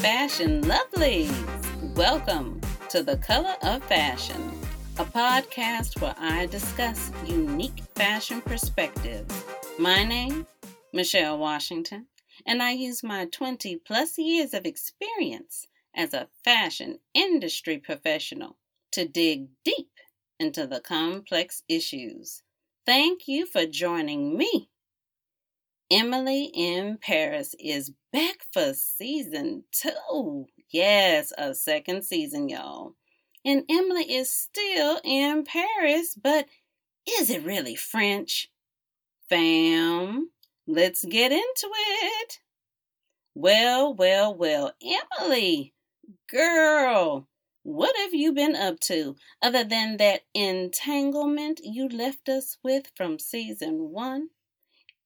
Fashion lovelies. Welcome to The Color of Fashion, a podcast where I discuss unique fashion perspectives. My name, Michelle Washington, and I use my 20 plus years of experience as a fashion industry professional to dig deep into the complex issues. Thank you for joining me Emily in Paris is back for season two. Yes, a second season, y'all. And Emily is still in Paris, but is it really French? Fam, let's get into it. Well, well, well, Emily, girl, what have you been up to other than that entanglement you left us with from season one?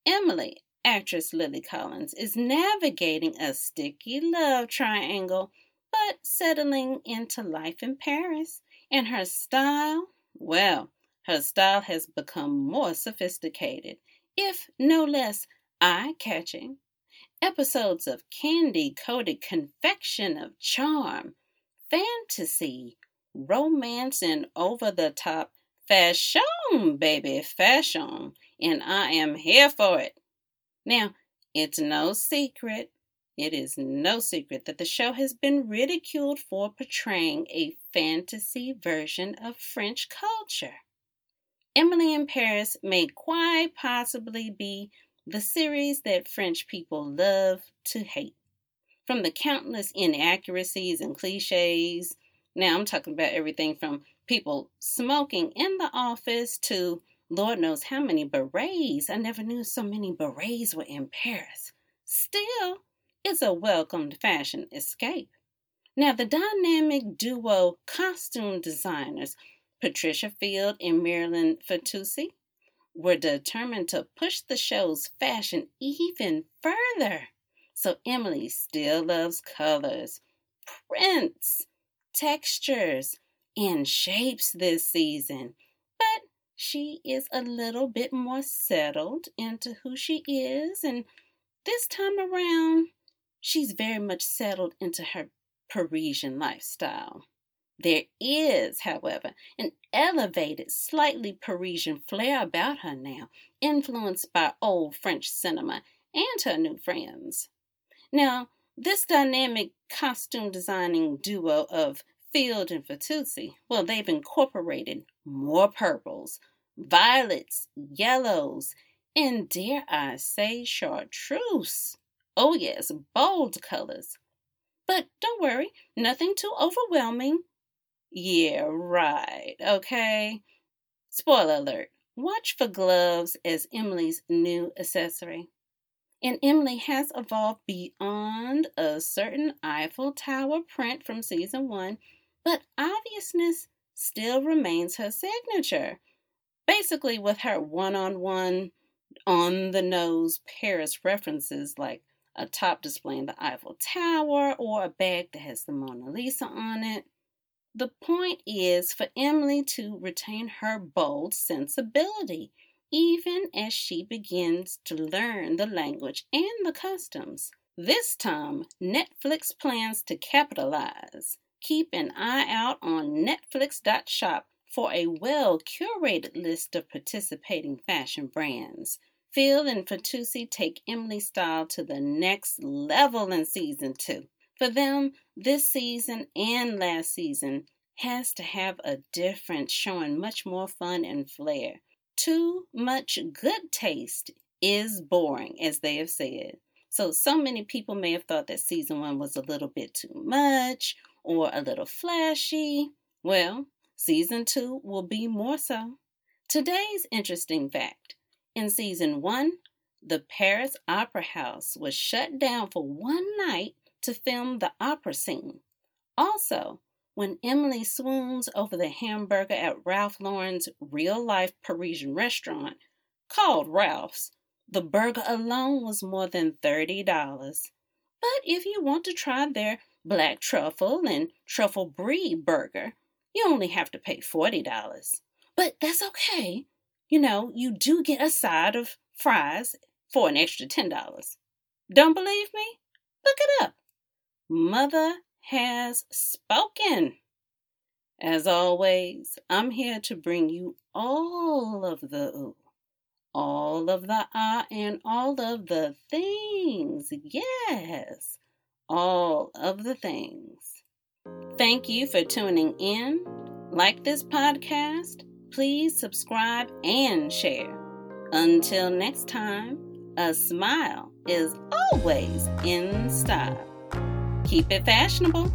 Emily, actress Lily Collins is navigating a sticky love triangle, but settling into life in Paris. And her style, well, her style has become more sophisticated, if no less eye catching. Episodes of candy coated confection of charm, fantasy, romance, and over the top fashion, baby, fashion. And I am here for it. Now, it's no secret, it is no secret that the show has been ridiculed for portraying a fantasy version of French culture. Emily in Paris may quite possibly be the series that French people love to hate. From the countless inaccuracies and cliches, now I'm talking about everything from people smoking in the office to Lord knows how many berets. I never knew so many berets were in Paris. Still, it's a welcomed fashion escape. Now, the dynamic duo costume designers, Patricia Field and Marylin Fitoussi, were determined to push the show's fashion even further. So Emily still loves colors, prints, textures, and shapes this season she is a little bit more settled into who she is, and this time around, she's very much settled into her Parisian lifestyle. There is, however, an elevated, slightly Parisian flair about her now, influenced by old French cinema and her new friends. Now, this dynamic costume designing duo of Field and Fitoussi, well, they've incorporated more purples, violets, yellows, and dare I say chartreuse. Oh, yes, bold colors. But don't worry, nothing too overwhelming. Yeah, right, okay. Spoiler alert watch for gloves as Emily's new accessory. And Emily has evolved beyond a certain Eiffel Tower print from season one, but obviousness still remains her signature basically with her one on one, on the nose Paris references like a top displaying the Eiffel Tower or a bag that has the Mona Lisa on it. The point is for Emily to retain her bold sensibility, even as she begins to learn the language and the customs. This time, Netflix plans to capitalize. Keep an eye out on Netflix.shop for a well curated list of participating fashion brands. Field and Fitoussi take Emily's style to the next level in season two. For them, this season and last season has to have a difference, showing much more fun and flair. Too much good taste is boring, as they have said. So, so many people may have thought that season one was a little bit too much or a little flashy. Well, Season 2 will be more so. Today's interesting fact in season 1, the Paris Opera House was shut down for one night to film the opera scene. Also, when Emily swoons over the hamburger at Ralph Lauren's real life Parisian restaurant called Ralph's, the burger alone was more than $30. But if you want to try their black truffle and truffle brie burger, you only have to pay $40. But that's okay. You know, you do get a side of fries for an extra $10. Don't believe me? Look it up. Mother has spoken. As always, I'm here to bring you all of the ooh, all of the ah, and all of the things. Yes, all of the things. Thank you for tuning in. Like this podcast, please subscribe and share. Until next time, a smile is always in style. Keep it fashionable.